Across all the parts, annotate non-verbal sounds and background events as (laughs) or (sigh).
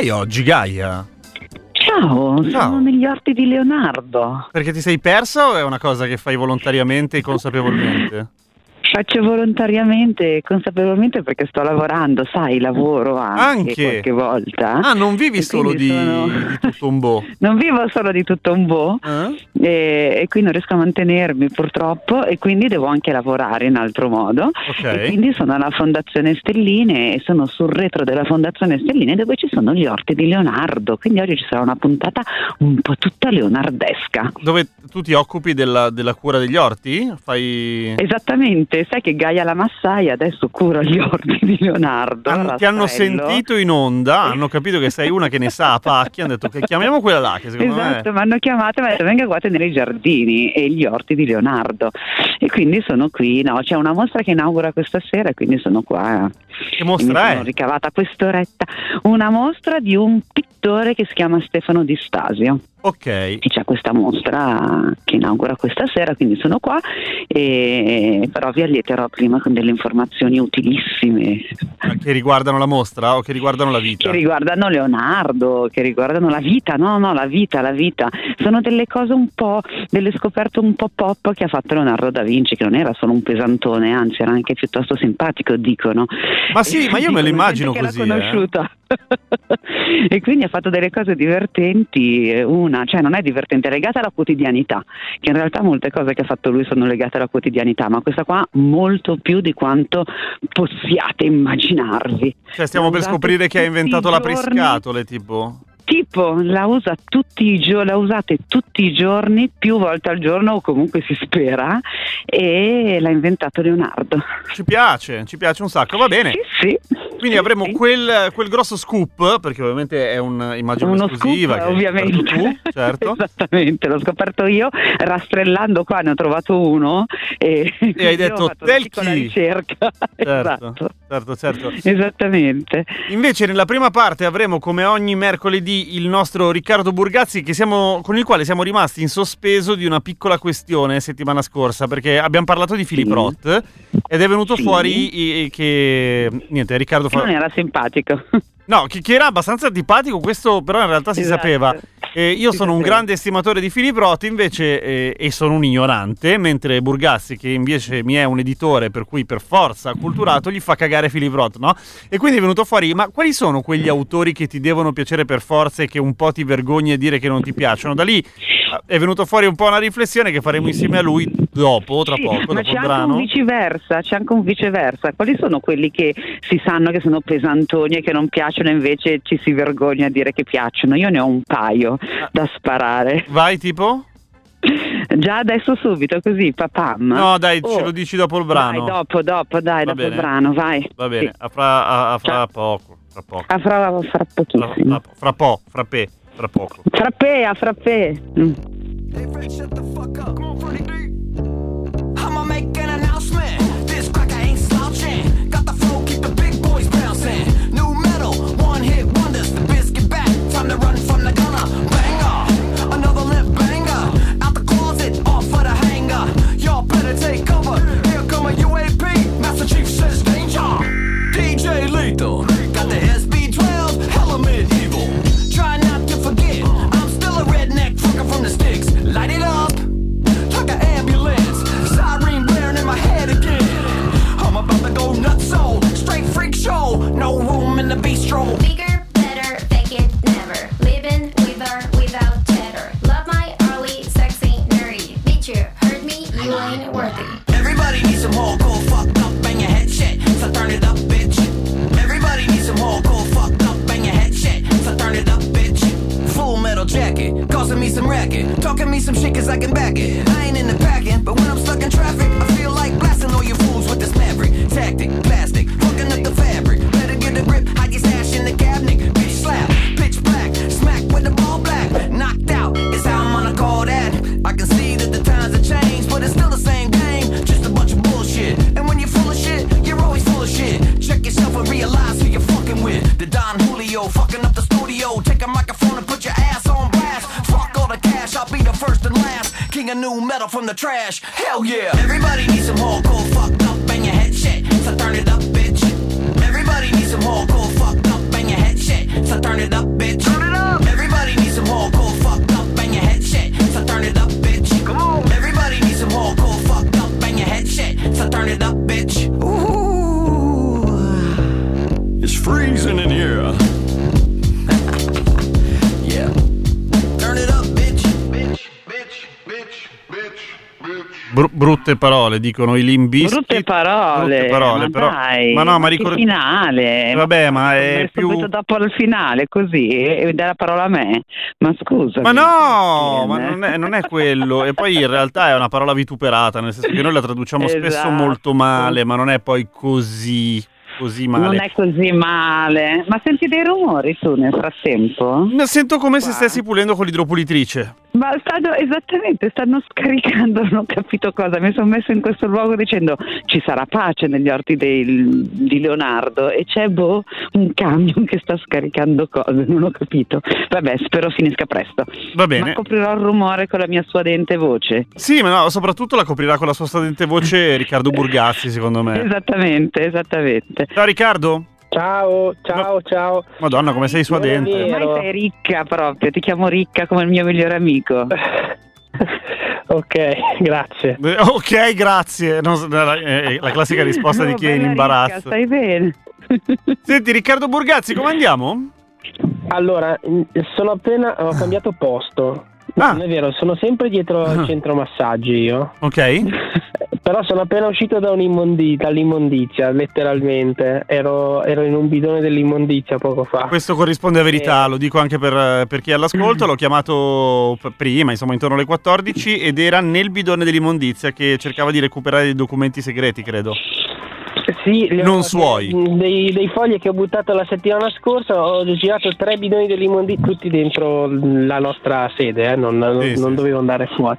Sei oggi, Gaia? Ciao, Ciao. sono negli orti di Leonardo. Perché ti sei persa o è una cosa che fai volontariamente e consapevolmente? Faccio volontariamente e consapevolmente perché sto lavorando, sai, lavoro anche, Anche? qualche volta. Ah, non vivi E solo di, quindi sono- di tutto un boh. (laughs) Non vivo solo di tutto un boh Eh? e, e qui non riesco a mantenermi purtroppo e quindi devo anche lavorare in altro modo. E Ok. quindi sono alla Fondazione Stelline e sono sul retro della Fondazione Stelline dove ci sono gli orti di Leonardo. Quindi oggi ci sarà una puntata un po' tutta leonardesca. Dove tu ti occupi della, della cura degli orti? Fai... Esattamente, sai che Gaia la Massaia adesso cura gli (laughs) orti di Leonardo. Hanno- ti hanno sentito in onda, hanno capito che sei una che ne sa a pacchi, hanno detto che chiamiamo quella là, che secondo Esatto, mi hanno chiamato e mi hanno detto venga qua a tenere i giardini e gli orti di Leonardo. E quindi sono qui, no, c'è una mostra che inaugura questa sera e quindi sono qua. Che mi mostra sono è? ricavata quest'oretta. Una mostra di un pittore che si chiama Stefano Di Stasio. Ok. E c'è questa mostra che inaugura questa sera, quindi sono qua, e, però vi allieterò prima con delle informazioni utilissime Che riguardano la mostra o che riguardano la vita? che riguardano Leonardo, che riguardano la vita, no, no, la vita, la vita. Sono delle cose un po', delle scoperte un po' pop che ha fatto Leonardo da Vinci, che non era solo un pesantone, anzi era anche piuttosto simpatico, dicono. Ma sì, ma io me lo immagino così. Che l'ha eh. (laughs) e quindi ha fatto delle cose divertenti, eh, una, cioè non è divertente, è legata alla quotidianità, che in realtà molte cose che ha fatto lui sono legate alla quotidianità, ma questa qua molto più di quanto possiate immaginarvi. Cioè, stiamo per scoprire che ha inventato la giorni. pescatole, tipo. Tipo, la usa tutti i giorni, la usate tutti i giorni, più volte al giorno, o comunque si spera, e l'ha inventato Leonardo. Ci piace, ci piace un sacco, va bene. Sì, sì. Quindi Sì, avremo sì. quel, quel grosso scoop, perché ovviamente è un, immagino uno un'esclusiva. scoop, ovviamente. tu, certo. (laughs) Esattamente, l'ho scoperto io, rastrellando qua ne ho trovato uno e, quindi hai (laughs) detto, fatto una "Tel piccola chi?" ricerca. (laughs) Certo, esatto. certo, certo. Esattamente. Invece nella prima parte avremo come ogni mercoledì il nostro Riccardo Burgazzi che siamo- con il quale siamo rimasti in sospeso di una piccola questione settimana scorsa perché abbiamo parlato di Philip. Roth ed è venuto Sì. fuori che niente Riccardo Che non fa... era simpatico. No che, che era abbastanza antipatico questo però in realtà si Esatto. sapeva Eh, io Si sono un sapeva. grande estimatore di Philip Roth invece eh, e sono un ignorante mentre Burgazzi che invece mi è un editore per cui per forza acculturato gli fa cagare Philip Roth no? E quindi è venuto fuori, ma quali sono quegli autori che ti devono piacere per forza e che un po' ti vergogni a dire che non ti piacciono? Da lì è venuto fuori un po' una riflessione che faremo insieme a lui dopo, tra Sì, poco, ma dopo c'è il anche un viceversa, c'è anche un viceversa. Quali sono quelli che si sanno che sono pesantoni e che non piacciono e invece ci si vergogna a dire che piacciono? Io ne ho un paio Ah. da sparare. Vai tipo? Già adesso subito così, papam. No, dai, Oh, ce lo dici dopo il brano. Vai, dopo, dopo, dai, Va dopo il bene. brano, vai. Va bene, Sì. a fra, a- a fra poco, fra poco. Ah, fra, fra Fra, pochissimo. fra, fra po', fra pe, fra poco. Frappè, a frappè. Mm. The. Bigger, better, fake it, never. Living with or without cheddar. Love my early, sexy, nerdy. Bitch, you heard me, you ain't worthy. Everybody needs some hardcore fucked up, bang your head shit. So turn it up, bitch. Everybody needs some hardcore fucked up, bang your head shit. So turn it up, bitch. Full metal jacket, causing me some racket. Talking me some shit cause I can back it. I ain't in the packing, but when I'm stuck in traffic, I feel like blasting all you fools with this maverick. Tactic, plastic, fucking up the fabric. Better get a grip, new metal from the trash. Hell yeah. Everybody needs some hardcore fucked Brutte parole, dicono i limbisti. Brutte parole, Brutte parole, ma però. dai, ma no, ma che ricordi- finale. Vabbè, ma è più. dopo il finale, così, e dà la parola a me. Ma scusa. Ma no, ma non è, non è quello. E poi in realtà è una parola vituperata, nel senso che noi la traduciamo spesso Esatto. molto male, ma non è poi così, così male. Non è così male. Ma senti dei rumori tu nel frattempo? Mi Sento come se Qua. stessi pulendo con l'idropulitrice. Ma stanno esattamente, stanno scaricando, (laughs) non ho capito cosa. Mi sono messo in questo luogo dicendo ci sarà pace negli orti del- di Leonardo e c'è boh, un camion che sta scaricando cose, non ho capito. Vabbè, spero finisca presto. Va bene. Ma coprirò il rumore con la mia suadente voce. Sì, ma no, soprattutto la coprirà con la sua stridente voce Riccardo Burgazzi, secondo me. Esattamente, esattamente. Ciao Riccardo. Ciao, ciao, ciao. Madonna, come sei suadente. È Ormai Vero. sei ricca proprio, ti chiamo ricca come il mio migliore amico. (laughs) ok, grazie. Eh, Ok, grazie. Non la, eh, la classica risposta di No, chi è in imbarazzo. Ricca, stai bene. (laughs) Senti, Riccardo Burgazzi, come andiamo? Allora, sono appena ho cambiato posto. Ah. Non è vero, sono sempre dietro al centro massaggi io. Ok. (laughs) Però sono appena uscito da dall'immondizia, letteralmente. Ero, ero in un bidone dell'immondizia poco fa. Questo corrisponde a verità, Eh. lo dico anche per, per chi è all'ascolto. L'ho chiamato prima, insomma, intorno alle 14 ed era nel bidone dell'immondizia che cercava di recuperare dei documenti segreti, credo. Sì, Non suoi. Dei, dei fogli che ho buttato la settimana scorsa, ho girato tre bidoni dell'immondizia tutti dentro la nostra sede, eh, non, non- Sì, non sì. dovevo andare fuori.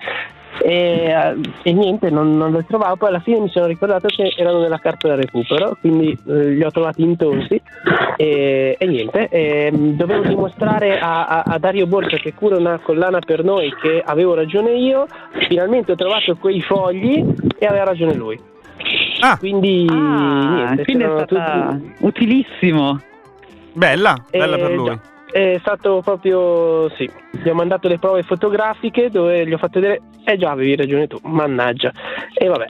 E, eh, e niente, non, non li trovavo. Poi alla fine mi sono ricordato che erano nella carta da recupero, quindi eh, li ho trovati intonsi. E, e niente, ehm, dovevo dimostrare a, a- a Dario Borsa che cura una collana per noi che avevo ragione io. Finalmente ho trovato quei fogli e aveva ragione lui. Ah, Quindi Ah, niente, quindi è tutti- utilissimo. bella, bella Eh, per lui. già. È stato proprio sì. Gli ho mandato le prove fotografiche dove gli ho fatto vedere. Eh già, avevi ragione tu, mannaggia. E vabbè,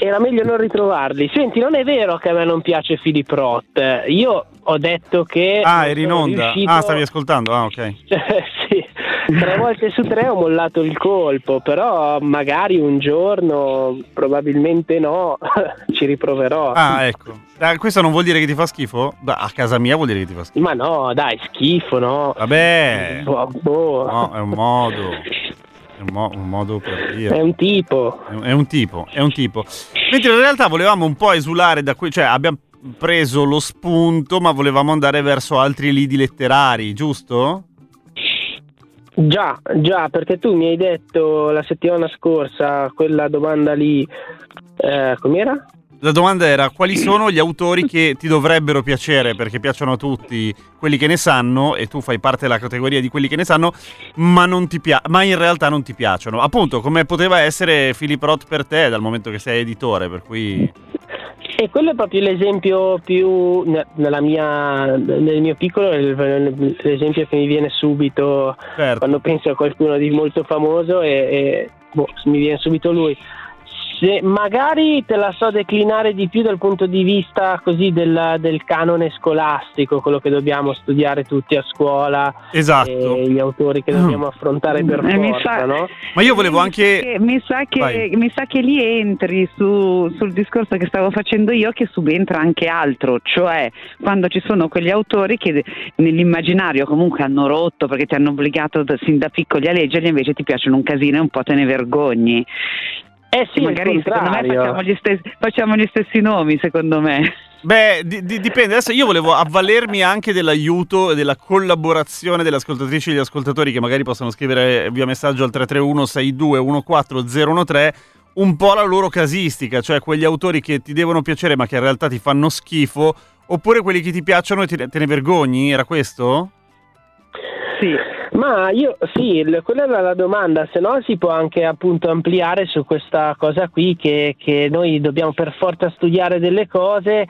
era meglio non ritrovarli. Senti, non è vero che a me non piace Philip Roth. Io ho detto che. Ah, eri in onda. riuscito- Ah, stavi ascoltando. Ah, ok. (laughs) sì, tre volte su tre ho mollato il colpo, però magari un giorno, probabilmente no, (laughs) ci riproverò. Ah, ecco. Ah, questo non vuol dire che ti fa schifo? Beh, a casa mia vuol dire che ti fa schifo. Ma no, dai, schifo, no? Vabbè, Boh, boh. no, è un modo. È un, mo- un modo per È dire. un tipo. È un- È un tipo, è un tipo. Mentre in realtà volevamo un po' esulare da qui, cioè abbiamo preso lo spunto, ma volevamo andare verso altri lidi letterari, giusto? Già, già, perché tu mi hai detto la settimana scorsa quella domanda lì, eh, com'era? La domanda era quali sono gli autori che ti dovrebbero piacere perché piacciono a tutti quelli che ne sanno e tu fai parte della categoria di quelli che ne sanno ma, pia- ma in realtà non ti piacciono appunto come poteva essere Philip Roth per te dal momento che sei editore per cui E quello è proprio l'esempio più, mia, nel mio piccolo, l'esempio che mi viene subito certo quando penso a qualcuno di molto famoso e, e, boh, mi viene subito lui. Se magari te la so declinare di più dal punto di vista così del, del canone scolastico, quello che dobbiamo studiare tutti a scuola, esatto e gli autori che dobbiamo affrontare per Eh, mi forza, sa- no? ma io volevo anche Mi sa che, mi sa che lì entri su- sul discorso che stavo facendo io, che subentra anche altro, cioè quando ci sono quegli autori che nell'immaginario comunque hanno rotto perché ti hanno obbligato da- sin da piccoli a leggerli, invece ti piacciono un casino e un po' te ne vergogni. Eh sì, magari secondo me facciamo gli, stessi, facciamo gli stessi nomi, secondo me. Beh, di- di- dipende. Adesso io volevo avvalermi anche dell'aiuto e della collaborazione delle ascoltatrici e degli ascoltatori che magari possono scrivere via messaggio al 331 62 14013 un po' la loro casistica, cioè quegli autori che ti devono piacere ma che in realtà ti fanno schifo, oppure quelli che ti piacciono e te ne vergogni, era questo? Sì. Ma io sì, quella era la domanda, se no si può anche appunto ampliare su questa cosa qui che, che noi dobbiamo per forza studiare delle cose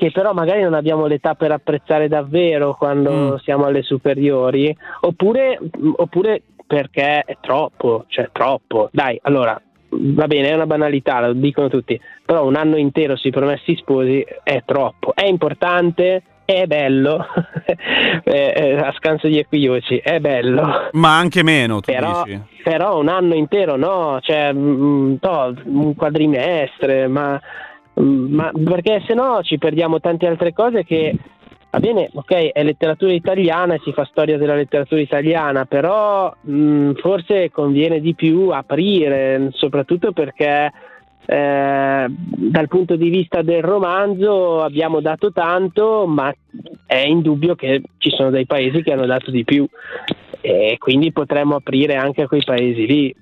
che però magari non abbiamo l'età per apprezzare davvero quando Mm. siamo alle superiori, oppure, oppure perché è troppo, cioè troppo. Dai, allora, va bene, è una banalità, lo dicono tutti, però un anno intero sui promessi sposi è troppo, è importante, è bello, (laughs) eh, eh, a scanso di equivoci, è bello. Ma anche meno, tu Però, dici. però un anno intero no, cioè mm, no, un quadrimestre, ma, mm, ma perché se no ci perdiamo tante altre cose che va bene, ok, è letteratura italiana e si fa storia della letteratura italiana, però mm, forse conviene di più aprire, soprattutto perché eh, dal punto di vista del romanzo abbiamo dato tanto, ma è indubbio che ci sono dei paesi che hanno dato di più e quindi potremmo aprire anche a quei paesi lì.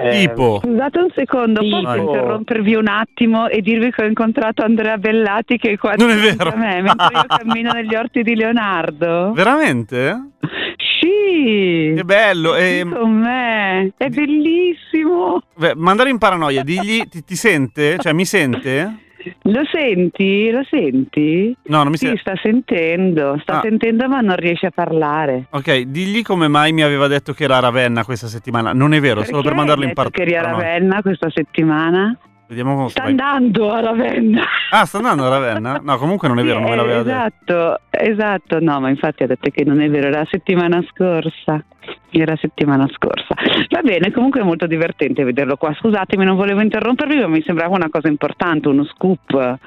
Eh, Tipo, Scusate un secondo, Tipo- posso interrompervi un attimo e dirvi che ho incontrato Andrea Bellati che è qua Non è vero. a me mentre io cammino negli orti di Leonardo. veramente? (laughs) Sì! Che bello. È E, con me, è bellissimo! beh, mandare in paranoia, digli, ti, ti sente? Cioè, mi sente? Lo senti? Lo senti? No, non mi Sì, sente. sta sentendo, sta Ah. sentendo ma non riesce a parlare. Ok, digli come mai mi aveva detto che era a Ravenna questa settimana. Non è vero, solo per Perché mandarlo in hai detto parte. che eri a Ravenna questa settimana? Vediamo come Sta andando a Ravenna! Ah, sta andando a Ravenna? No, comunque non è vero, non me Sì, l'aveva detto. esatto, esatto, no, ma infatti ha detto che non è vero, era la settimana scorsa. Era la settimana scorsa. Va bene, comunque è molto divertente vederlo qua. Scusatemi, non volevo interrompervi, ma mi sembrava una cosa importante, uno scoop.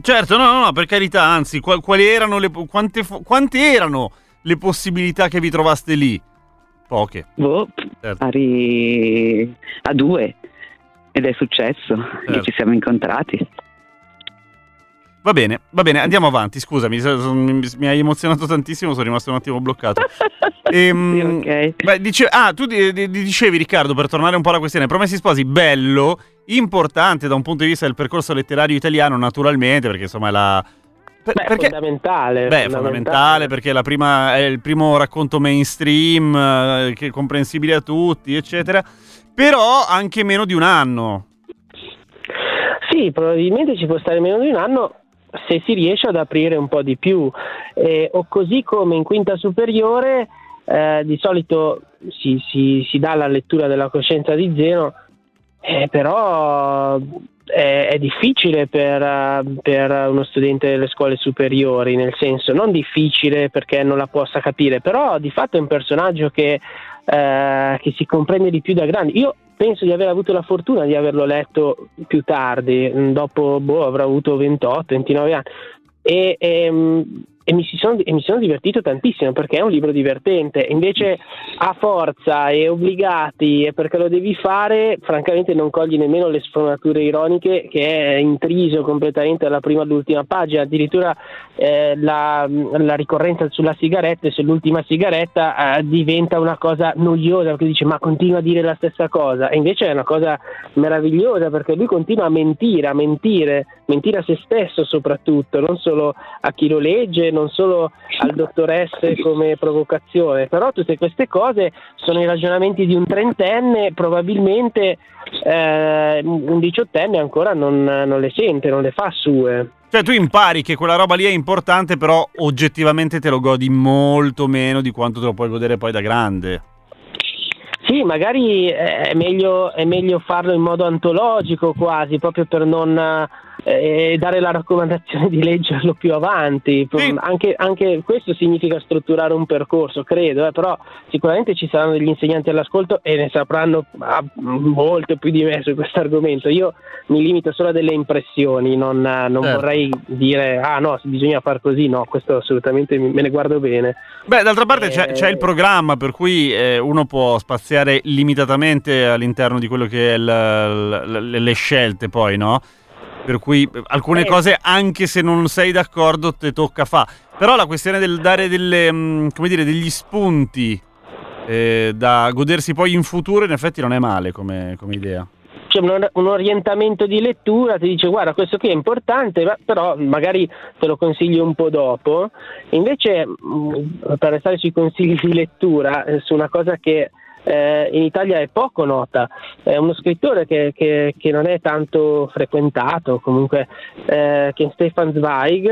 Certo, no, no, no, per carità, anzi, qual- quali erano le, quante, quante erano le possibilità che vi trovaste lì? Poche. Boh, Certo. pari a due. Ed è successo, Certo. che ci siamo incontrati. Va bene, va bene, andiamo avanti. Scusami, mi, mi hai emozionato tantissimo, sono rimasto un attimo bloccato. (laughs) Ehm, Sì, ok. beh, dice- ah, tu di- di- dicevi, Riccardo, per tornare un po' alla questione, Promessi Sposi, bello, importante da un punto di vista del percorso letterario italiano, naturalmente, perché insomma è la... per- beh, perché, fondamentale. Beh, è fondamentale perché la prima, è il primo racconto mainstream, eh, che è comprensibile a tutti, eccetera. Però anche meno di un anno. Sì, probabilmente ci può stare meno di un anno se si riesce ad aprire un po' di più. Eh, o così come in quinta superiore eh, di solito si, si- si dà la lettura della coscienza di Zeno, eh, però è, è difficile per, eh, per uno studente delle scuole superiori, nel senso non difficile perché non la possa capire, però di fatto è un personaggio che, eh, che si comprende di più da grandi. Io penso di aver avuto la fortuna di averlo letto più tardi, mh, dopo boh, avrò avuto 28, 29 anni. E, ehm, e mi, sono, e mi sono divertito tantissimo perché è un libro divertente. Invece, a forza e obbligati e perché lo devi fare, francamente non cogli nemmeno le sfumature ironiche che è intriso completamente dalla prima all'ultima pagina. Addirittura eh, la, la ricorrenza sulla sigaretta e sull'ultima sigaretta eh, diventa una cosa noiosa perché dice ma continua a dire la stessa cosa. E invece è una cosa meravigliosa perché lui continua a mentire, a mentire, mentire a se stesso soprattutto, non solo a chi lo legge, non solo al dottor S come provocazione, però tutte queste cose sono i ragionamenti di un trentenne, probabilmente eh, un diciottenne ancora non, non le sente, non le fa sue. Cioè, tu impari che quella roba lì è importante, però oggettivamente te lo godi molto meno di quanto te lo puoi godere poi da grande. Sì, magari è meglio, è meglio farlo in modo antologico quasi, proprio per non eh, dare la raccomandazione di leggerlo più avanti. Sì. Anche, anche questo significa strutturare un percorso, credo, eh, però sicuramente ci saranno degli insegnanti all'ascolto e ne sapranno ah, molto più di me su questo argomento. Io mi limito solo a delle impressioni, non, non Certo. vorrei dire ah no, bisogna far così, no, questo assolutamente me ne guardo bene. Beh, d'altra parte c'è, Eh. c'è il programma, per cui eh, uno può spaziare limitatamente all'interno di quello che è la- le scelte, poi, no? Per cui eh, alcune Eh. cose, anche se non sei d'accordo, te tocca fa. Però la questione del dare delle, mm, come dire, degli spunti eh, da godersi poi in futuro, in effetti non è male come, come idea. c'è un, un orientamento di lettura, ti dice guarda questo qui è importante, ma- però magari te lo consiglio un po' dopo. Invece, mh, per restare sui consigli di lettura, eh, su una cosa che eh, in Italia è poco nota, è uno scrittore che, che- che non è tanto frequentato, comunque, eh, che Stefan Zweig,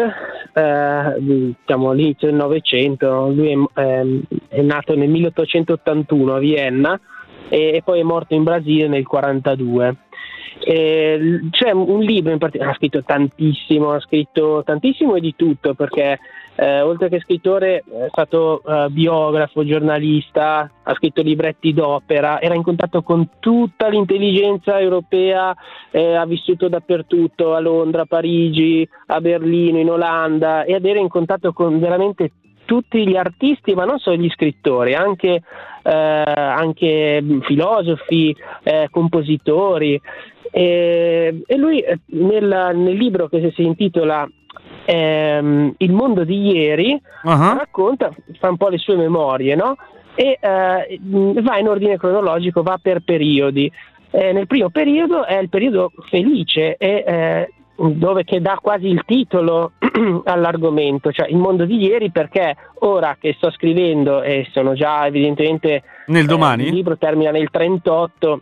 eh, diciamo all'inizio del Novecento, lui è, ehm, è nato nel 1881 a Vienna e, poi è morto in Brasile nel 42. E l- c'è un libro in particolare, ha scritto tantissimo, ha scritto tantissimo e di tutto perché eh, oltre che scrittore è stato eh, biografo, giornalista, ha scritto libretti d'opera, era in contatto con tutta l'intelligenza europea, eh, ha vissuto dappertutto, a Londra, a Parigi, a Berlino, in Olanda ed era in contatto con veramente tutti gli artisti, ma non solo gli scrittori, anche, eh, anche filosofi, eh, compositori. E, e lui eh, nel, nel libro che si intitola ehm, Il mondo di ieri Ah, racconta, fa un po' le sue memorie, no? E eh, va in ordine cronologico, va per periodi. Eh, nel primo periodo è il periodo felice e eh, dove che dà quasi il titolo (clears throat) all'argomento, cioè il mondo di ieri perché ora che sto scrivendo e sono già evidentemente Nel eh, domani? il libro termina nel 38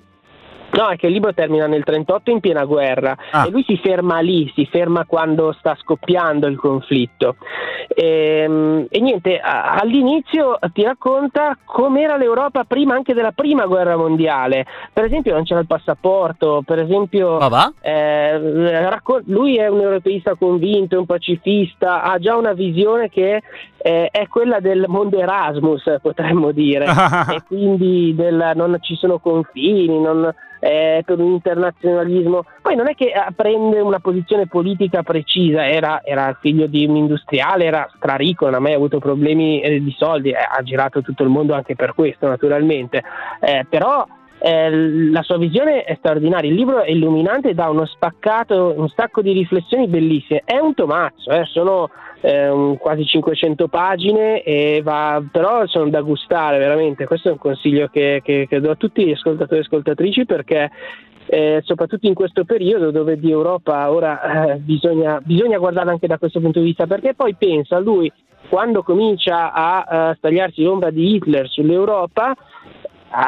No, è che il libro termina nel 38 in piena guerra Ah. e lui si ferma lì, si ferma quando sta scoppiando il conflitto. Ehm, E, niente, all'inizio ti racconta com'era l'Europa prima anche della prima guerra mondiale. Per esempio non c'era il passaporto, per esempio eh, racco- lui è un europeista convinto, è un pacifista, ha già una visione che eh, è quella del mondo Erasmus, potremmo dire, (laughs) e quindi del, non ci sono confini, non, è per un internazionalismo. Poi non è che eh, prende una posizione politica precisa, era, era figlio di un industriale, era straricco, non ha mai avuto problemi eh, di soldi, eh, ha girato tutto il mondo anche per questo naturalmente, Eh, però eh, la sua visione è straordinaria, il libro è illuminante e dà uno spaccato, un stacco di riflessioni bellissime. È un tomazzo, eh, sono eh, quasi 500 pagine, va, però sono da gustare veramente. Questo è un consiglio che, che- che do a tutti gli ascoltatori e ascoltatrici perché eh, soprattutto in questo periodo dove di Europa ora eh, bisogna, bisogna guardarla anche da questo punto di vista, perché poi pensa lui quando comincia a eh, stagliarsi l'ombra di Hitler sull'Europa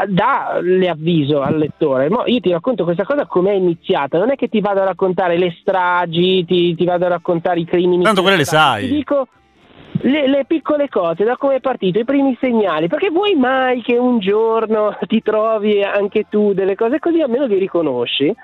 dà l'avviso al lettore. Mo io ti racconto questa cosa come è iniziata, non è che ti vado a raccontare le stragi, ti, ti vado a raccontare i crimini. Tanto quelle le sai. Ti dico le, le piccole cose, da come è partito, i primi segnali, perché vuoi mai che un giorno ti trovi anche tu delle cose così, almeno li riconosci.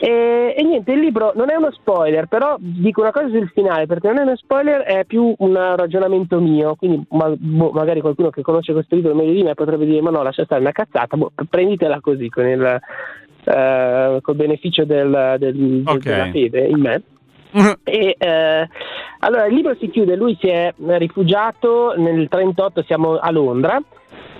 E, e niente, il libro non è uno spoiler, però dico una cosa sul finale, perché non è uno spoiler, è più un ragionamento mio, quindi ma- boh, magari qualcuno che conosce questo libro meglio di me potrebbe dire ma no, lascia stare una cazzata, boh, prenditela così, con il, eh, col beneficio del, del- del- Ok. della fede in me. (laughs) E, eh, allora il libro si chiude, lui si è rifugiato nel 38, siamo a Londra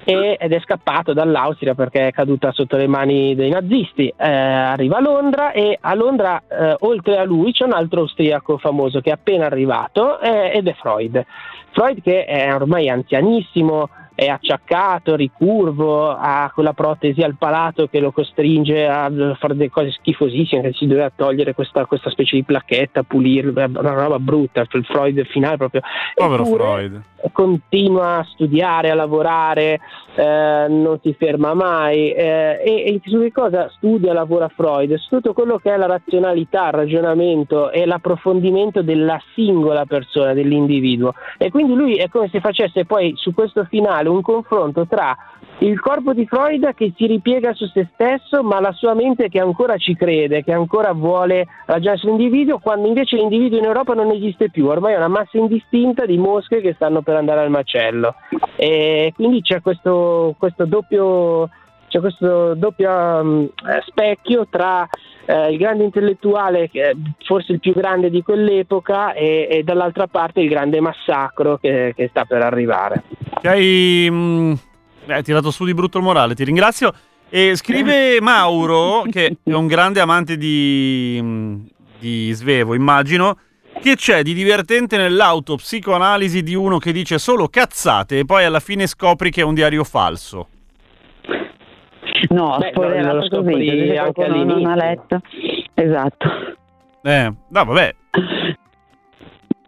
ed è scappato dall'Austria perché è caduta sotto le mani dei nazisti. Eh, arriva a Londra e a Londra eh, oltre a lui c'è un altro austriaco famoso che è appena arrivato eh, ed è Freud. Freud che è ormai anzianissimo, è acciaccato, ricurvo, ha quella protesi al palato che lo costringe a fare delle cose schifosissime, che si doveva togliere questa, questa specie di placchetta, pulirla, è una roba brutta, il Freud finale proprio. Povero Eppure, Freud. continua a studiare, a lavorare, eh, non si ferma mai eh, e, e su che cosa studia, lavora Freud? Su tutto quello che è la razionalità, il ragionamento e l'approfondimento della singola persona, dell'individuo. E quindi lui è come se facesse poi su questo finale un confronto tra il corpo di Freud che si ripiega su se stesso, ma la sua mente che ancora ci crede, che ancora vuole ragionare sull'individuo, quando invece l'individuo in Europa non esiste più, ormai è una massa indistinta di mosche che stanno per andare al macello. E quindi c'è questo, questo doppio c'è questo doppio um, specchio tra eh, il grande intellettuale, è forse il più grande di quell'epoca, e, e dall'altra parte il grande massacro che, che sta per arrivare. Che hai mm, eh, tirato su di brutto il morale, ti ringrazio. E scrive Mauro, che è un grande amante di, mm, di Svevo, immagino, che c'è di divertente nell'autopsicoanalisi di uno che dice solo cazzate e poi alla fine scopri che è un diario falso. No, Beh, spoilerato lo così, anche qualcuno non ha letto. Esatto. Eh, no, vabbè. (laughs)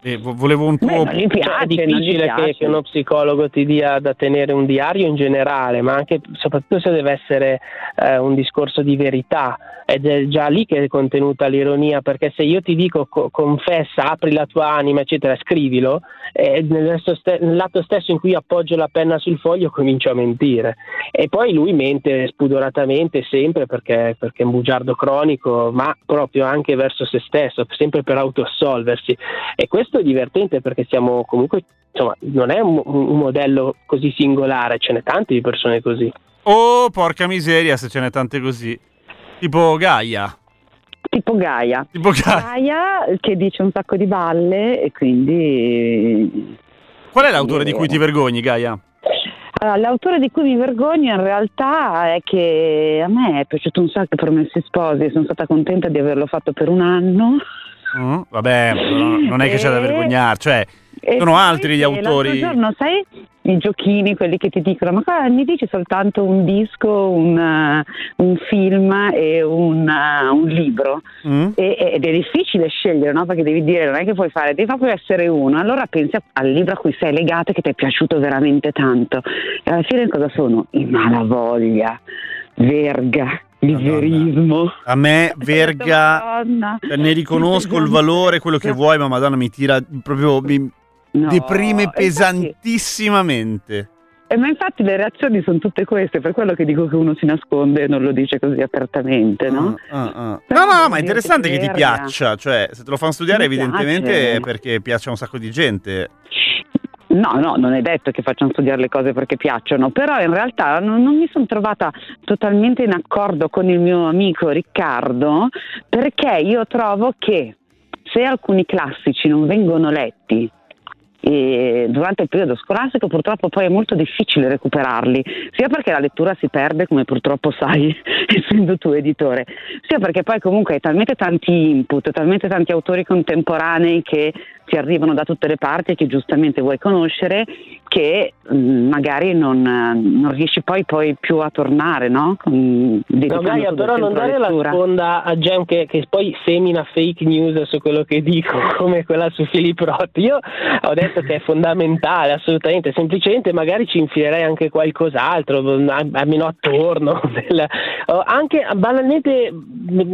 E vo- volevo un Beh, tuo... non piace, è difficile non che, che uno psicologo ti dia da tenere un diario in generale, ma anche soprattutto se deve essere eh, un discorso di verità. Ed è già lì che è contenuta l'ironia, perché se io ti dico co- confessa, apri la tua anima, eccetera, scrivilo, e nel ste- nell'atto stesso in cui appoggio la penna sul foglio comincio a mentire. E poi lui mente spudoratamente sempre perché, perché è un bugiardo cronico, ma proprio anche verso se stesso, sempre per autoassolversi. E questo è divertente perché siamo comunque, insomma, non è un, un modello così singolare, ce n'è tante di persone così. Oh, porca miseria, se ce n'è tante così. Tipo Gaia. Tipo Gaia. Tipo Gaia. Gaia che dice un sacco di balle e quindi... Qual è l'autore di cui ti vergogni, Gaia? Allora, l'autore di cui mi vergogno in realtà è che a me è piaciuto un sacco Promessi Sposi, sono stata contenta di averlo fatto per un anno. Mm? Vabbè, no, non è che c'è da E- vergognare, cioè E sono altri gli autori. L'altro giorno, sai, i giochini, quelli che ti dicono, ma qua mi dici soltanto un disco, un, eh, un film e un, eh, un libro. Mm? E- ed è difficile scegliere, no? Perché devi dire, non è che puoi fare, devi proprio essere uno. Allora pensi al libro a cui sei legato e che ti è piaciuto veramente tanto. E alla fine cosa sono? I malavoglia, verga, verismo. A me (laughs) verga, cioè, ne riconosco il valore, quello che vuoi, ma madonna mi tira proprio, mi No, deprime pesantissimamente. Eh, ma infatti le reazioni sono tutte queste, per quello che dico che uno si nasconde e non lo dice così apertamente, no? Ah, ah. Però No, no, devo ma è interessante che ti piaccia, cioè se te lo fanno studiare Mi evidentemente piace. è perché piace a un sacco di gente. No, no, non è detto che facciano studiare le cose perché piacciono, però in realtà non, non mi sono trovata totalmente in accordo con il mio amico Riccardo perché io trovo che se alcuni classici non vengono letti eh, durante il periodo scolastico purtroppo poi è molto difficile recuperarli, sia perché la lettura si perde, come purtroppo sai, (laughs) essendo tu editore, sia perché poi comunque hai talmente tanti input, talmente tanti autori contemporanei che ti arrivano da tutte le parti che giustamente vuoi conoscere, che mh, magari non, eh, non riesci poi, poi più a tornare, no? No, dedicando Gaia, tutto il però non dare la sponda a Gem che, che poi semina fake news su quello che dico, (laughs) come quella su Filippo Rotti. Io ho detto che è fondamentale, assolutamente, semplicemente magari ci infilerei anche qualcos'altro, a- almeno attorno, (laughs) del- anche banalmente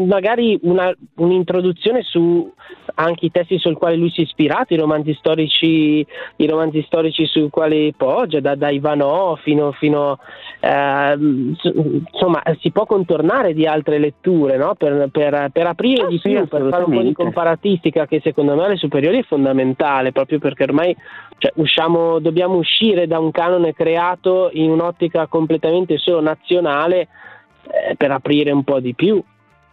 magari una- un'introduzione su anche i testi sul quali lui si è ispirato, i romanzi storici, i romanzi storici sui quali poggia, da, da Ivanò fino, fino s- insomma si può contornare di altre letture no? per, per- per aprire Ah, di sì, più, per fare un po' di comparatistica che secondo me alle superiori è fondamentale, proprio perché ormai cioè, usciamo, dobbiamo uscire da un canone creato in un'ottica completamente solo nazionale eh, per aprire un po' di più.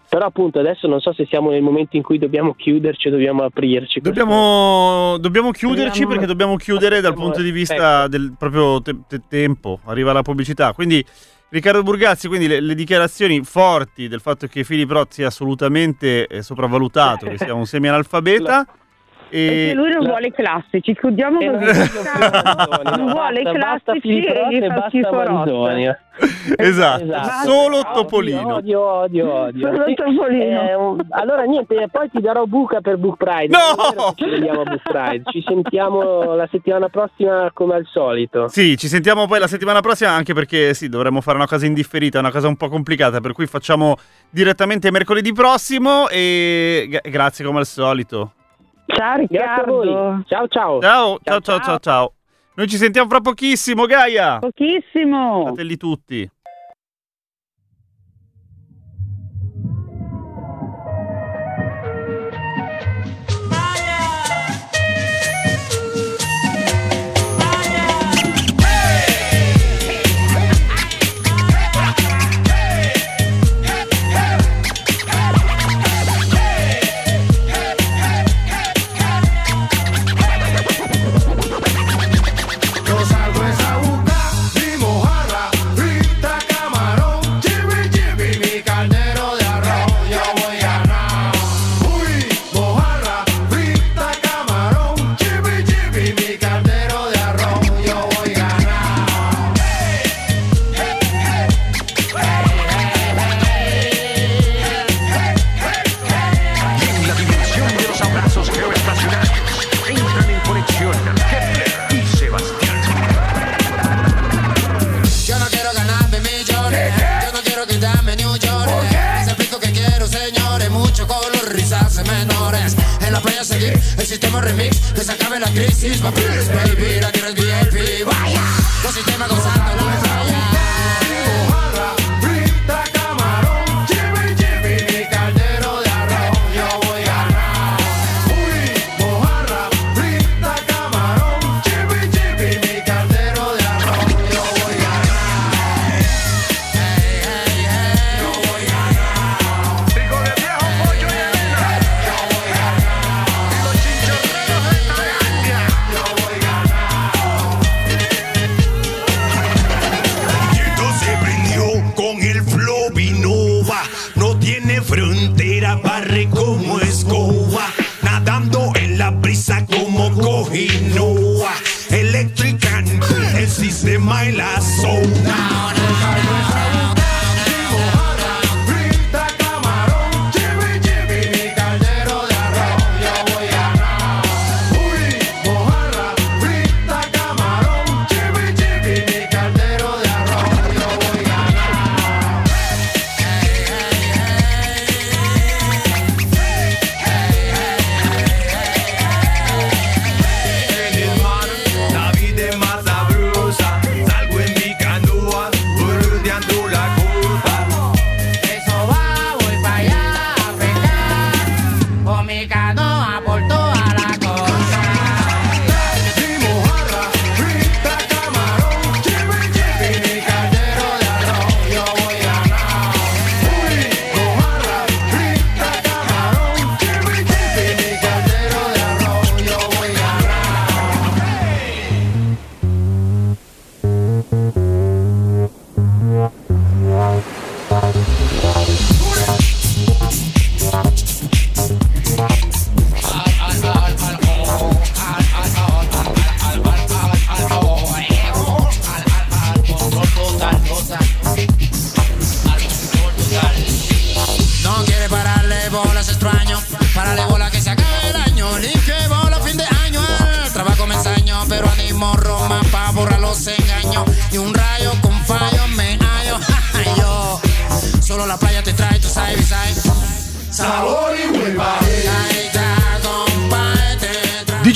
Però appunto adesso non so se siamo nel momento in cui dobbiamo chiuderci o dobbiamo aprirci. Dobbiamo, dobbiamo chiuderci Dobbiamo- perché dobbiamo chiudere dal punto di vista ecco. del proprio te- te- tempo, arriva la pubblicità. Quindi Riccardo Burgazzi, quindi le, le dichiarazioni forti del fatto che Filippo sia assolutamente eh, sopravvalutato, che sia un (laughs) semi-analfabeta. Perché E lui non la- vuole i classici, chiudiamo Eh, così. no, non vuole i classici e fa basta schifo Manzoni. Roth. esatto, Esatto. solo Odio, Topolino. Odio, odio, odio. Solo Sì. Topolino. Eh, un- allora niente, poi ti darò buca per Book Pride. No! Ci vediamo a Book Pride. Ci sentiamo la settimana prossima come al solito. Sì, ci sentiamo poi la settimana prossima anche perché sì, dovremmo fare una cosa indifferita, una cosa un po' complicata, per cui facciamo direttamente mercoledì prossimo e gra- grazie come al solito. Ciao Riccardo. Ciao ciao. Ciao, ciao, ciao, ciao, ciao. Noi ci sentiamo fra pochissimo, Gaia. Pochissimo. Fratelli tutti. Sistema remix, que se acabe la crisis. Pa' please, baby, la tierra es VIP. Vaya, los sistemas gozando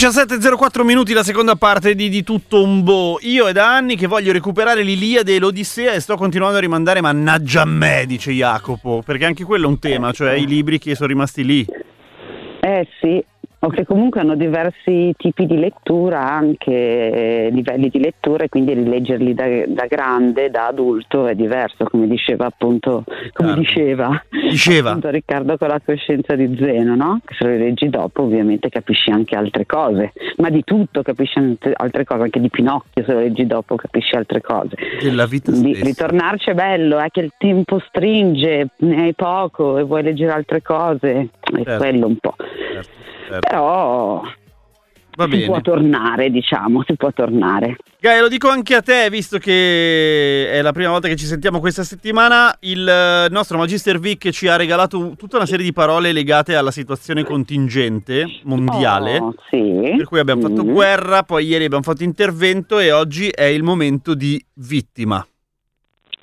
17.04 minuti la seconda parte di Di tutto un boh. Io è da anni che voglio recuperare l'Iliade e l'Odissea e sto continuando a rimandare, mannaggia a me, dice Jacopo, perché anche quello è un tema, cioè i libri che sono rimasti lì. Eh sì, o che comunque hanno diversi tipi di lettura, anche eh, livelli di lettura, e quindi rileggerli da, da grande, da adulto è diverso, come diceva appunto, come Certo. diceva, Diceva. appunto Riccardo con la coscienza di Zeno, no? Che se lo rileggi dopo ovviamente capisci anche altre cose, ma di tutto capisci altre cose, anche di Pinocchio se lo leggi dopo capisci altre cose. Della vita Di, ritornarci è bello, è che il tempo stringe, ne hai poco e vuoi leggere altre cose, è Certo. quello un po'. Certo, certo. Però Va si può bene. tornare, diciamo, si può tornare. Gaia, lo dico anche a te, visto che è la prima volta che ci sentiamo questa settimana. Il eh, nostro Magister Vic ci ha regalato tutta una serie di parole legate alla situazione contingente mondiale. Oh, sì. Per cui abbiamo fatto Mm. guerra, poi ieri abbiamo fatto intervento e oggi è il momento di vittima.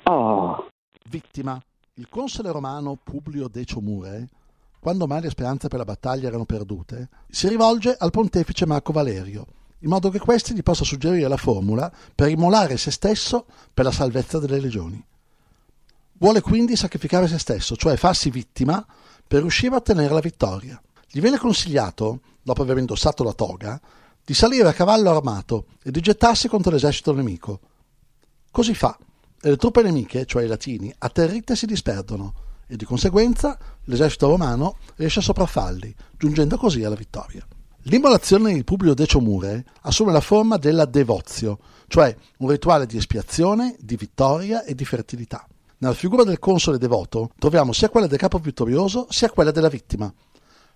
Oh, Vittima. Il console romano Publio Decio Mure, quando mai le speranze per la battaglia erano perdute, si rivolge al pontefice Marco Valerio, in modo che questi gli possa suggerire la formula per immolare se stesso per la salvezza delle legioni. Vuole quindi sacrificare se stesso, cioè farsi vittima per riuscire a ottenere la vittoria. Gli viene consigliato, dopo aver indossato la toga, di salire a cavallo armato e di gettarsi contro l'esercito nemico. Così fa, e le truppe nemiche, cioè i latini, atterrite si disperdono, e di conseguenza l'esercito romano riesce a sopraffalli, giungendo così alla vittoria. L'immolazione di Publio Decio Mure assume la forma della devozio, cioè un rituale di espiazione, di vittoria e di fertilità. Nella figura del console devoto troviamo sia quella del capo vittorioso sia quella della vittima.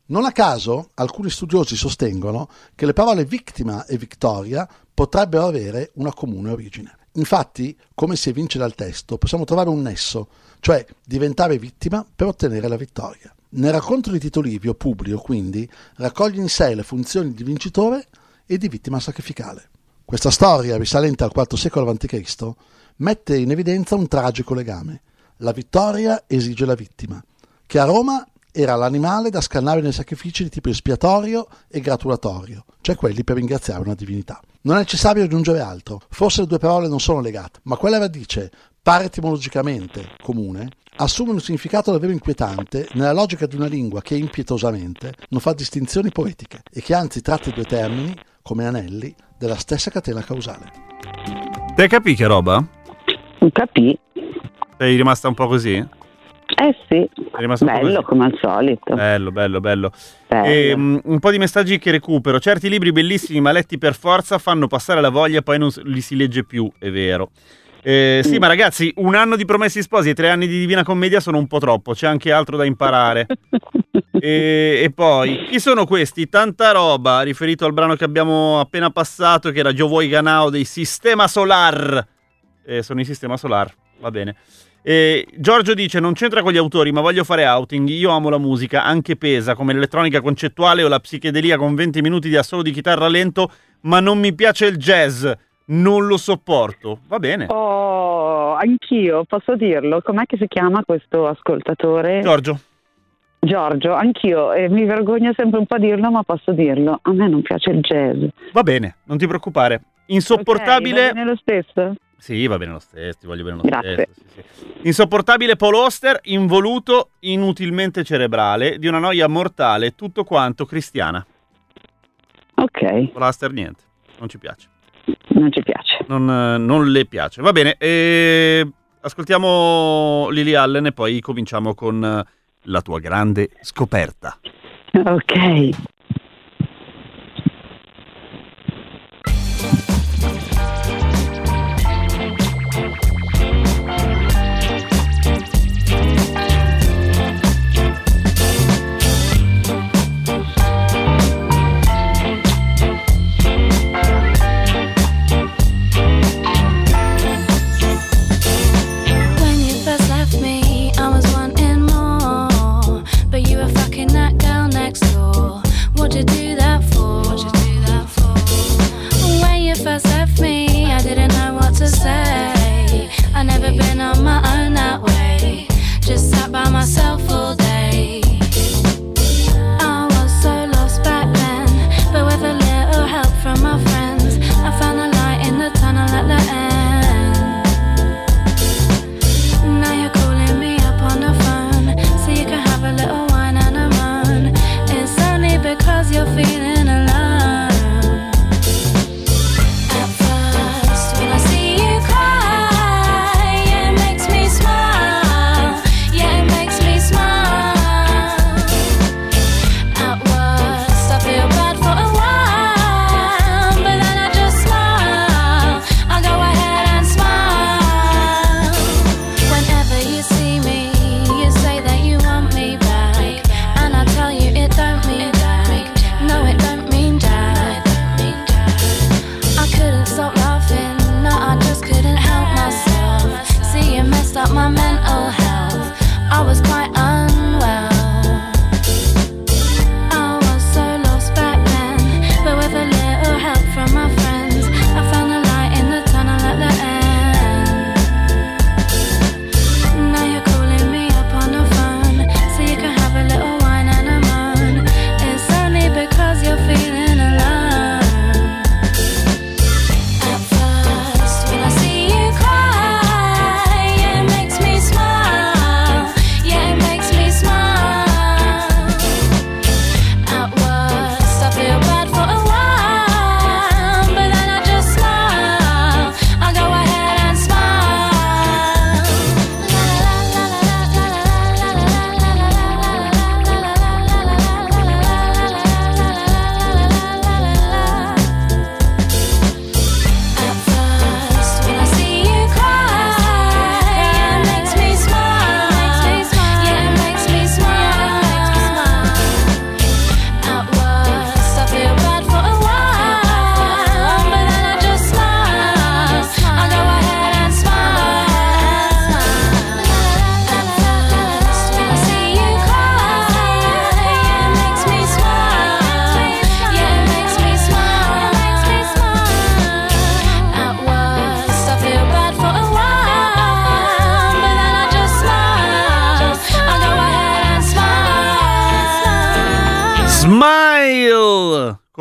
Non a caso alcuni studiosi sostengono che le parole vittima e vittoria potrebbero avere una comune origine. Infatti, come si evince dal testo, possiamo trovare un nesso, cioè diventare vittima per ottenere la vittoria. Nel racconto di Tito Livio, Publio, quindi, raccoglie in sé le funzioni di vincitore e di vittima sacrificale. Questa storia, risalente al IV secolo a.C., mette in evidenza un tragico legame. La vittoria esige la vittima, che a Roma era l'animale da scannare nei sacrifici di tipo espiatorio e gratulatorio, cioè quelli per ringraziare una divinità. Non è necessario aggiungere altro, forse le due parole non sono legate, ma quella radice, pare etimologicamente comune, assume un significato davvero inquietante nella logica di una lingua che impietosamente non fa distinzioni poetiche e che anzi tratta i due termini come anelli della stessa catena causale. Te capì che roba? Capì. Sei rimasta un po' così? Eh sì, bello così? come al solito. Bello, bello, bello. Bello. Ehm, un po' di messaggi che recupero. Certi libri bellissimi ma letti per forza fanno passare la voglia e poi non li si legge più, è vero. Eh, sì, Mm. ma ragazzi, un anno di Promessi Sposi e tre anni di Divina Commedia sono un po' troppo, c'è anche altro da imparare. (laughs) e, e poi, chi sono questi? Tanta roba, riferito al brano che abbiamo appena passato, che era Giovoi Ganao dei Sistema Solar. Eh, sono i Sistema Solar, va bene. E Giorgio dice: Non c'entra con gli autori, ma voglio fare outing. Io amo la musica, anche pesa, come l'elettronica concettuale o la psichedelia con 20 minuti di assolo di chitarra lento, ma non mi piace il jazz. Non lo sopporto. Va bene. Oh, anch'io, posso dirlo? Com'è che si chiama questo ascoltatore? Giorgio, Giorgio, anch'io, e mi vergogno sempre un po' a dirlo, ma posso dirlo. A me non piace il jazz. va bene, non ti preoccupare. Insopportabile. Ok, va bene lo stesso? Sì, va bene lo stesso, ti voglio bene lo Grazie. stesso. sì, sì. Insopportabile Paul Oster, involuto, inutilmente cerebrale, di una noia mortale, tutto quanto cristiana. Ok, Paul Oster niente, non ci piace. non ci piace. Non, non le piace. Va bene, eh, ascoltiamo Lily Allen e poi cominciamo con la tua grande scoperta. Ok.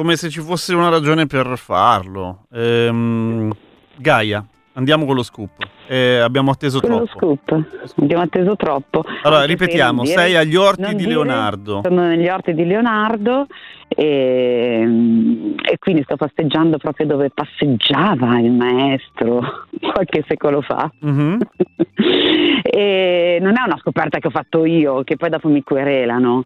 Come se ci fosse una ragione per farlo. Ehm, Gaia, andiamo con lo scoop. Eh, abbiamo atteso Con lo troppo. scoop. Abbiamo atteso troppo. Allora, Anche ripetiamo, dire- sei agli orti di Leonardo. Sono negli orti di Leonardo e, e quindi sto passeggiando proprio dove passeggiava il maestro (laughs) qualche secolo fa. Mhm. (laughs) e non è una scoperta che ho fatto io, che poi dopo mi querelano,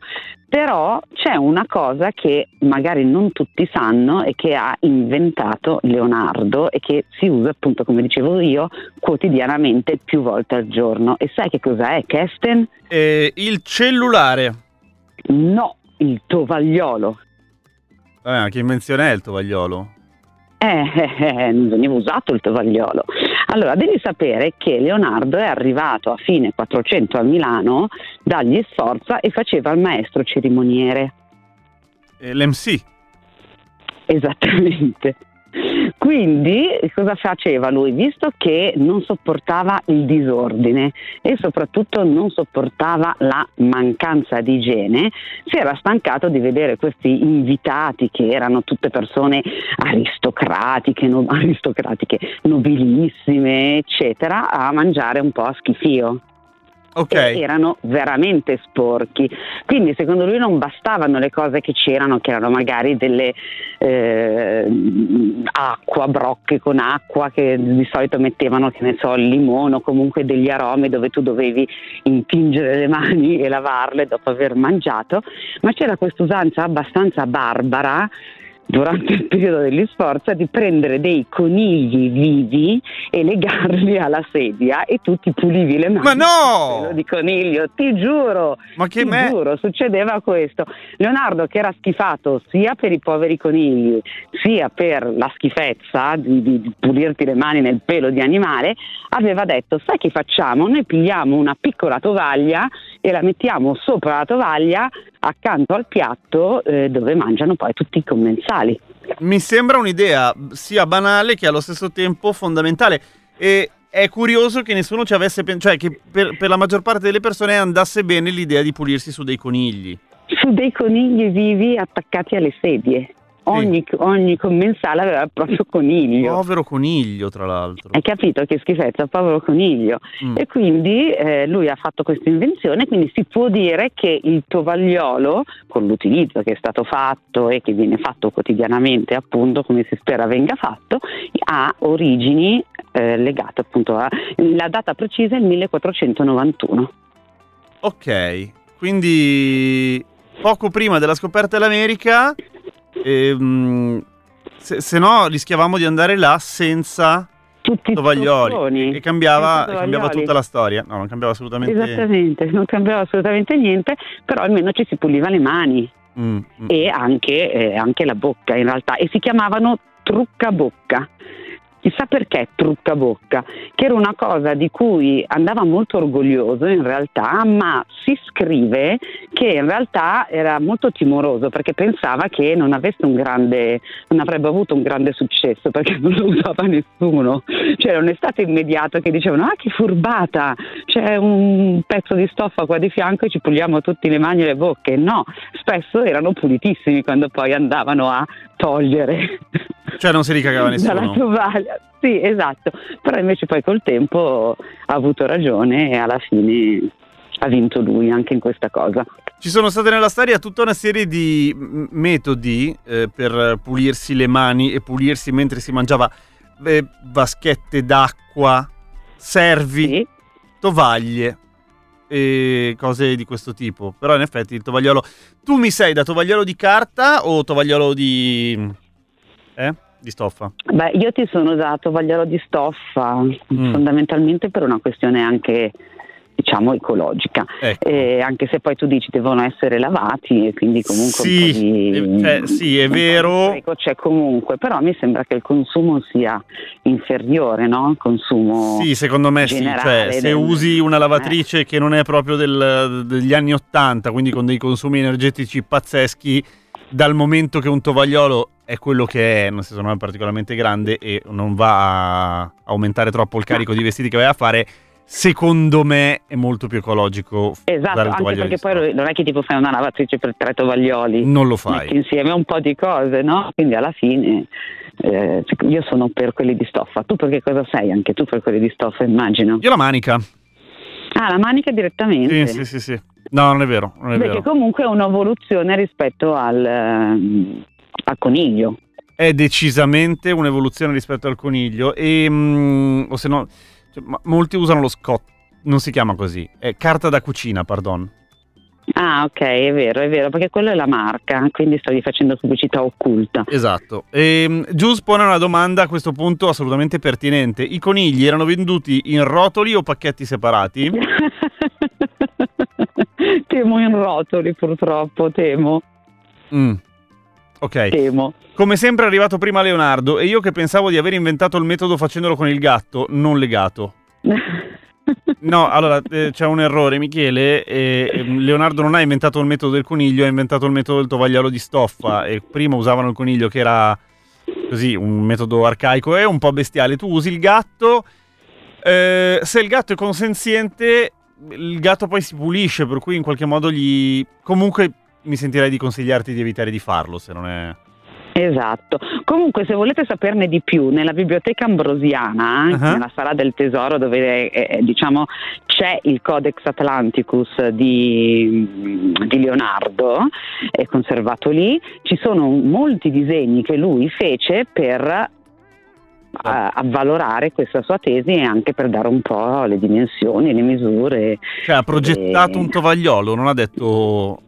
però c'è una cosa che magari non tutti sanno e che ha inventato Leonardo e che si usa appunto, come dicevo io, quotidianamente più volte al giorno. E sai che cosa è, Kesten? Eh, il cellulare. No, il tovagliolo. Vabbè, ma che invenzione è il tovagliolo? Eh, eh, eh, non veniva usato il tovagliolo. Allora, devi sapere che Leonardo è arrivato a fine 400 a Milano dagli Sforza e faceva il maestro cerimoniere. Eh, L'MC. Esattamente. Quindi cosa faceva lui? Visto che non sopportava il disordine e soprattutto non sopportava la mancanza di igiene, si era stancato di vedere questi invitati che erano tutte persone aristocratiche, no- (laughs) aristocratiche nobilissime, eccetera, a mangiare un po' a schifio. Ok. Erano veramente sporchi. Quindi secondo lui non bastavano le cose che c'erano, che erano magari delle eh, acqua, brocche con acqua che di solito mettevano, che ne so, il limone o comunque degli aromi dove tu dovevi intingere le mani e lavarle dopo aver mangiato, ma c'era questa usanza abbastanza barbara durante il periodo degli sforzi di prendere dei conigli vivi e legarli alla sedia e tu ti pulivi le mani Ma no! di coniglio, ti giuro, Ma che ti me... giuro, succedeva questo. Leonardo che era schifato sia per i poveri conigli sia per la schifezza di, di- di pulirti le mani nel pelo di animale, aveva detto sai che facciamo? Noi pigliamo una piccola tovaglia e la mettiamo sopra la tovaglia accanto al piatto eh, dove mangiano poi tutti i commensali. Mi sembra un'idea sia banale che allo stesso tempo fondamentale. E è curioso che nessuno ci avesse pensato, cioè che per, per la maggior parte delle persone andasse bene l'idea di pulirsi su dei conigli. Su dei conigli vivi attaccati alle sedie. Ogni, ogni commensale aveva il proprio (laughs) coniglio. Povero coniglio, tra l'altro. Hai capito che schifezza, povero coniglio. Mm. E quindi eh, lui ha fatto questa invenzione, quindi si può dire che il tovagliolo, con l'utilizzo che è stato fatto e che viene fatto quotidianamente, appunto, come si spera venga fatto, ha origini eh, legate appunto a... La data precisa è il 1491. Ok, quindi poco prima della scoperta dell'America, ehm, se, se no rischiavamo di andare là senza Tutti tovaglioli. E cambiava, e cambiava tovaglioli. tutta la storia. No, non cambiava assolutamente Esattamente, non cambiava assolutamente niente, però almeno ci si puliva le mani. Mm, mm. e anche, eh, anche la bocca in realtà e si chiamavano truccabocca. Chissà perché truccabocca, che era una cosa di cui andava molto orgoglioso in realtà, ma si scrive che in realtà era molto timoroso perché pensava che non avesse un grande, non avrebbe avuto un grande successo perché non lo usava nessuno. Cioè non è stato immediato che dicevano ah che furbata, c'è un pezzo di stoffa qua di fianco e ci puliamo tutti le mani e le bocche. No, spesso erano pulitissimi quando poi andavano a togliere Cioè non si ricagava (laughs) dalla nessuno. tovaglia. Sì, esatto. Però invece poi col tempo ha avuto ragione e alla fine ha vinto lui anche in questa cosa. Ci sono state nella storia tutta una serie di metodi eh, per pulirsi le mani e pulirsi mentre si mangiava eh, vaschette d'acqua, servi, Sì. tovaglie e cose di questo tipo. Però in effetti il tovagliolo... Tu mi sei da tovagliolo di carta o tovagliolo di... eh? Di stoffa? Beh, io ti sono dato vagliolo di stoffa Mm. fondamentalmente per una questione anche diciamo ecologica Ecco. e anche se poi tu dici devono essere lavati e quindi comunque Sì, di, eh, cioè, sì, è vero. c'è comunque però mi sembra che il consumo sia inferiore no? il consumo Sì, secondo me sì. Cioè, se del- usi una lavatrice che non è proprio del- degli anni 80, quindi con dei consumi energetici pazzeschi, dal momento che un tovagliolo è quello che è, nel senso non è particolarmente grande e non va a aumentare troppo il carico di vestiti che vai a fare, secondo me è molto più ecologico Esatto, anche perché poi non è che tipo fai una lavatrice per tre tovaglioli. Non lo Metti fai. insieme un po' di cose, no? Quindi alla fine eh, io sono per quelli di stoffa. Tu per che cosa sei? Anche tu per quelli di stoffa, immagino. Io la manica. Ah, la manica direttamente. Sì, sì, sì, sì. No, non è vero, non è Perché vero. comunque è un'evoluzione rispetto al, ehm, al coniglio. È decisamente un'evoluzione rispetto al coniglio e mm, o se no cioè, molti usano lo scotto, non si chiama così, è carta da cucina, pardon. Ah, ok, è vero, è vero, perché quella è la marca, quindi stavi facendo pubblicità occulta. Esatto. E, Gius pone una domanda a questo punto assolutamente pertinente. I conigli erano venduti in rotoli o pacchetti separati? (laughs) temo in rotoli, purtroppo, temo, Mm. Ok. temo. Come sempre è arrivato prima Leonardo e io che pensavo di aver inventato il metodo facendolo con il gatto, non legato. (laughs) No, allora eh, c'è un errore, Michele. eh, Leonardo non ha inventato il metodo del coniglio, ha inventato il metodo del tovagliolo di stoffa. E prima usavano il coniglio che era così, un metodo arcaico e un po' bestiale. Tu usi il gatto. eh, se il gatto è consenziente, il gatto poi si pulisce, per cui in qualche modo gli. Comunque mi sentirei di consigliarti di evitare di farlo se non è. Esatto. Comunque, se volete saperne di più, nella biblioteca ambrosiana, Uh-huh. nella sala del tesoro, dove eh, diciamo c'è il Codex Atlanticus di, di Leonardo, è conservato lì, ci sono molti disegni che lui fece per eh, avvalorare questa sua tesi e anche per dare un po' le dimensioni, le misure. Cioè, ha progettato Eh. un tovagliolo, non ha detto.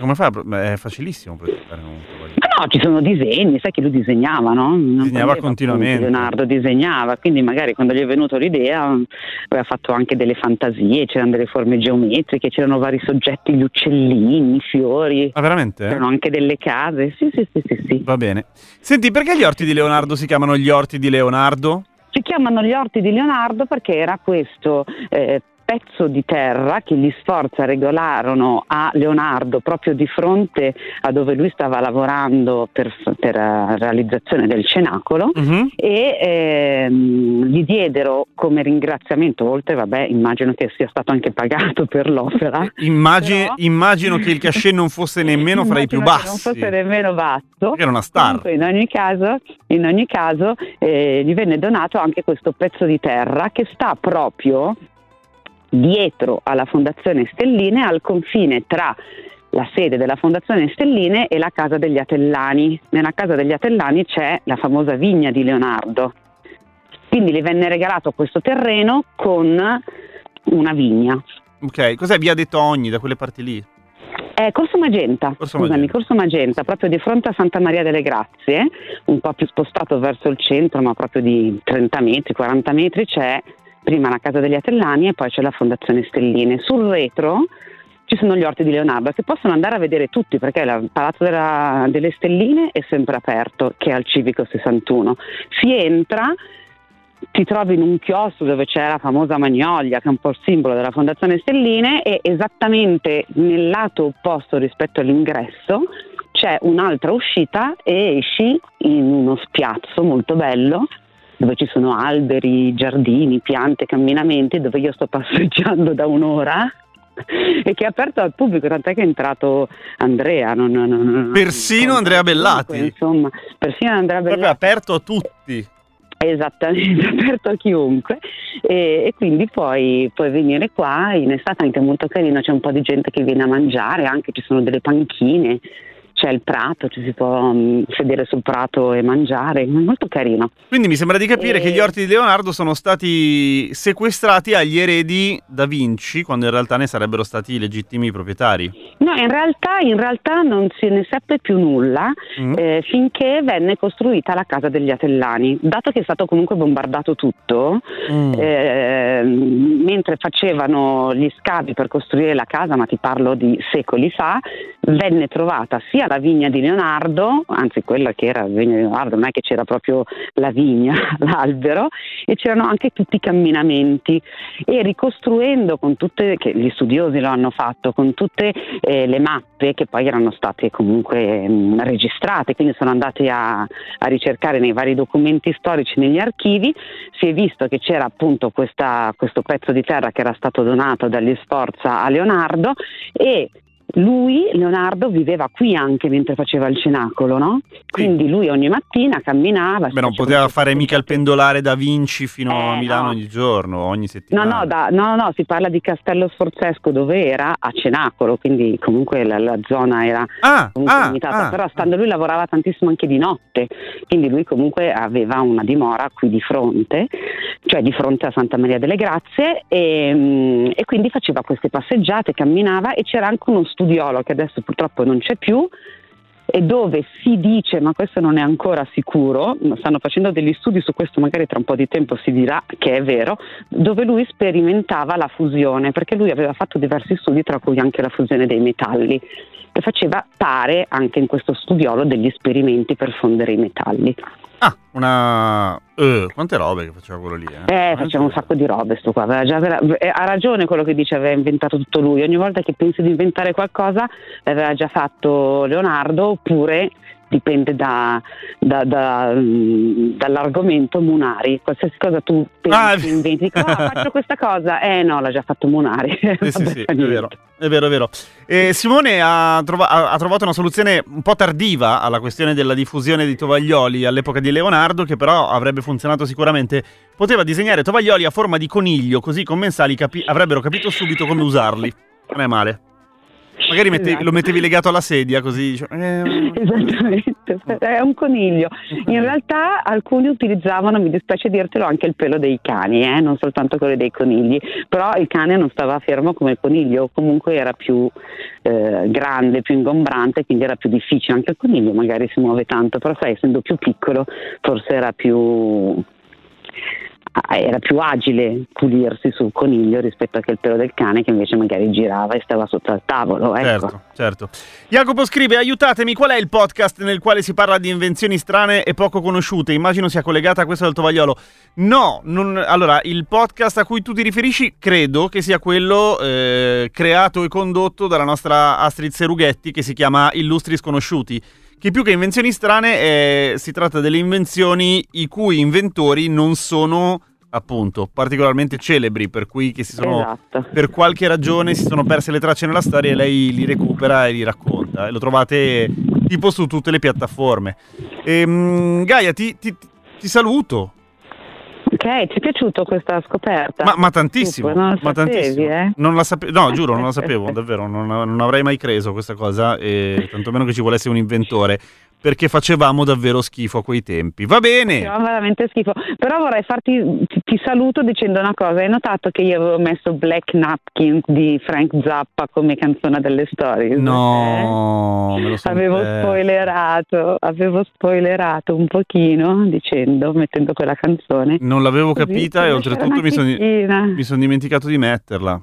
Come fa? a È facilissimo progettare un tovagliolo. Ma no, ci sono disegni, sai che lui disegnava, no? Non Disegnava continuamente. Leonardo disegnava, quindi magari quando gli è venuto l'idea aveva fatto anche delle fantasie, c'erano delle forme geometriche, c'erano vari soggetti, gli uccellini, i fiori, Ah, veramente? c'erano anche delle case. Sì, sì, sì, sì, sì. Va bene. Senti, perché gli orti di Leonardo si chiamano gli orti di Leonardo? Si chiamano gli orti di Leonardo perché era questo eh, pezzo di terra che gli Sforza regolarono a Leonardo proprio di fronte a dove lui stava lavorando per, per la realizzazione del cenacolo Mhm. e ehm, gli diedero come ringraziamento, oltre vabbè immagino che sia stato anche pagato per l'opera. Immagi- Però- immagino che il cachet non fosse (laughs) nemmeno fra i più bassi. Non fosse nemmeno basso. Era una star. Comunque, in ogni caso, in ogni caso eh, gli venne donato anche questo pezzo di terra che sta proprio dietro alla Fondazione Stelline, al confine tra la sede della Fondazione Stelline e la casa degli Atellani. Nella casa degli Atellani c'è la famosa vigna di Leonardo. Quindi gli venne regalato questo terreno con una vigna. Ok, cos'è via dei Togni, da quelle parti lì? È Corso Magenta, Corso scusami, Magenta. Corso Magenta, proprio di fronte a Santa Maria delle Grazie, un po' più spostato verso il centro, ma proprio di 30 metri, 40 metri, c'è prima la Casa degli Atellani e poi c'è la Fondazione Stelline. Sul retro ci sono gli orti di Leonardo che possono andare a vedere tutti perché il Palazzo della- delle Stelline è sempre aperto, che è al Civico 61. Si entra ti trovi in un chiosco dove c'è la famosa magnolia, che è un po' il simbolo della Fondazione Stelline, e esattamente nel lato opposto rispetto all'ingresso c'è un'altra uscita e esci in uno spiazzo molto bello dove ci sono alberi, giardini, piante, camminamenti, dove io sto (laughs) passeggiando da un'ora e che è aperto al pubblico, tant'è che è entrato Andrea. non- non- non- Persino Andrea Bellati. comunque, Insomma, persino Andrea Proprio Bellati. aperto a tutti. Esattamente, (laughs) aperto a chiunque e, e quindi poi puoi venire qua, in estate anche molto carino, c'è un po' di gente che viene a mangiare, anche ci sono delle panchine, c'è il prato, ci si può mm, sedere sul prato e mangiare, è molto carino. Quindi mi sembra di capire E- che gli orti di Leonardo sono stati sequestrati agli eredi da Vinci, quando in realtà ne sarebbero stati i legittimi proprietari. No, in realtà, in realtà non se ne seppe più nulla Mm. eh, finché venne costruita la casa degli Atellani. Dato che è stato comunque bombardato tutto, Mm. eh, mentre facevano gli scavi per costruire la casa, ma ti parlo di secoli fa, venne trovata sia la vigna di Leonardo, anzi quella che era la vigna di Leonardo, non è che c'era proprio la vigna, (laughs) l'albero, e c'erano anche tutti i camminamenti. E ricostruendo con tutte, che gli studiosi lo hanno fatto, con tutte eh, le, mappe che poi erano state comunque mh, registrate, quindi sono andati a, a ricercare nei vari documenti storici, negli archivi, si è visto che c'era appunto questa- questo pezzo di terra che era stato donato dagli Sforza a Leonardo e lui, Leonardo, viveva qui anche mentre faceva il cenacolo, no? Quindi lui ogni mattina camminava. Beh, non poteva fare mica il pendolare da Vinci fino a Eh, Milano no. ogni giorno, ogni No, settimana. no, da- no, no, no, si parla di Castello Sforzesco dove era a Cenacolo, quindi comunque la, la zona era Ah, ah, limitata, ah. però stando lui lavorava tantissimo anche di notte, quindi lui comunque aveva una dimora qui di fronte, cioè di fronte a Santa Maria delle Grazie e, mm, e quindi faceva queste passeggiate, camminava e c'era anche uno studiolo che adesso purtroppo non c'è più e dove si dice, ma questo non è ancora sicuro, stanno facendo degli studi su questo, magari tra un po' di tempo si dirà che è vero, dove lui sperimentava la fusione, perché lui aveva fatto diversi studi, tra cui anche la fusione dei metalli, e faceva pare anche in questo studiolo degli esperimenti per fondere i metalli. Ah, una... Eh, quante robe che faceva quello lì, eh? Eh, faceva un sacco di robe sto qua, aveva già vera- eh, ha ragione quello che dice, aveva inventato tutto lui, ogni volta che pensi di inventare qualcosa l'aveva già fatto Leonardo oppure dipende da- da- da- mm, dall'argomento Munari, qualsiasi cosa tu pensi, Ah, inventi, dico, "Ah, (laughs) faccio questa cosa, eh no, l'ha già fatto Munari. Sì, (laughs) sì, sì, è vero, è vero, è vero. Eh, Simone ha, trova- ha trovato una soluzione un po' tardiva alla questione della diffusione di tovaglioli all'epoca di Leonardo, che però avrebbe funzionato sicuramente. Poteva disegnare tovaglioli a forma di coniglio, così i commensali capi- avrebbero capito subito come usarli. Non è male. Magari mette- Esatto. lo mettevi legato alla sedia, così. dice, eh, (laughs) Esattamente, è un coniglio. In realtà alcuni utilizzavano, mi dispiace dirtelo, anche il pelo dei cani, eh, non soltanto quello dei conigli, però il cane non stava fermo come il coniglio, comunque era più eh, grande, più ingombrante, quindi era più difficile. Anche il coniglio magari si muove tanto, però sai, essendo più piccolo forse era più... ah, Era più agile pulirsi sul coniglio rispetto a che pelo del cane che invece magari girava e stava sotto al tavolo. Ecco. Certo, certo. Jacopo scrive: Aiutatemi, qual è il podcast nel quale si parla di invenzioni strane e poco conosciute? Immagino sia collegata a questo del tovagliolo. No, non- allora il podcast a cui tu ti riferisci credo che sia quello eh, creato e condotto dalla nostra Astrid Serughetti che si chiama Illustri Sconosciuti. Che più che invenzioni strane eh, si tratta delle invenzioni i cui inventori non sono appunto particolarmente celebri, per cui che si sono Esatto. per qualche ragione si sono perse le tracce nella storia e lei li recupera e li racconta. E lo trovate tipo su tutte le piattaforme. Ehm, Gaia, ti, ti- ti saluto. Ok, ti è piaciuta questa scoperta? Ma, ma tantissimo. Super, non ma sapevi, tantissimo. eh? Non la sape- no, giuro, non la (laughs) sapevo, davvero. Non, non avrei mai creso questa cosa, e tantomeno che ci volesse un inventore. Perché facevamo davvero schifo a quei tempi. Va bene. Faceva veramente schifo. Però vorrei farti, ti, ti saluto dicendo una cosa. Hai notato che io avevo messo Black Napkin di Frank Zappa come canzone delle storie? No, me lo sono Avevo spoilerato, avevo spoilerato un pochino dicendo, mettendo quella canzone. Non l'avevo Così, capita e c'era oltretutto mi sono, mi sono dimenticato di metterla.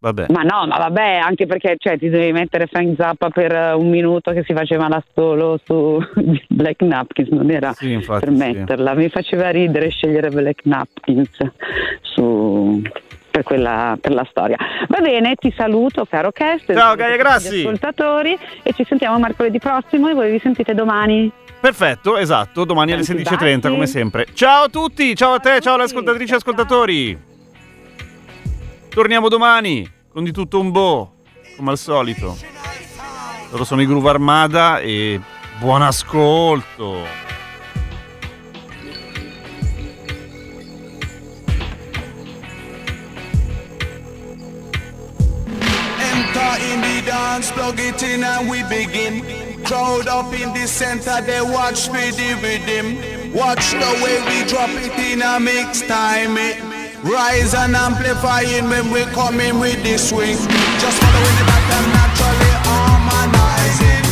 Vabbè. Ma no, ma vabbè, anche perché cioè, ti devi mettere Frank Zappa per eh, un minuto che si faceva da solo su (laughs) Black Napkins, non era Sì, infatti, per sì. metterla. Mi faceva ridere scegliere Black Napkins su, per, quella, per la storia. Va bene, ti saluto, caro Kest. Ciao, Gaia Grassi. ascoltatori e ci sentiamo mercoledì prossimo e voi vi sentite domani. Perfetto, esatto, domani alle Tanti 16.30 baci. come sempre. Ciao a tutti, ciao a te, ciao alle ascoltatrici e ascoltatori. Torniamo domani con di tutto un bo, come al solito. Loro sono i Groove Armada e buon ascolto. Dance, plug it in and we begin. Crowd up in the center, they watch for the rhythm. Watch the way we drop it in a mix time. It rise and amplifying when we come in with the swing. Just following the pattern naturally harmonizing.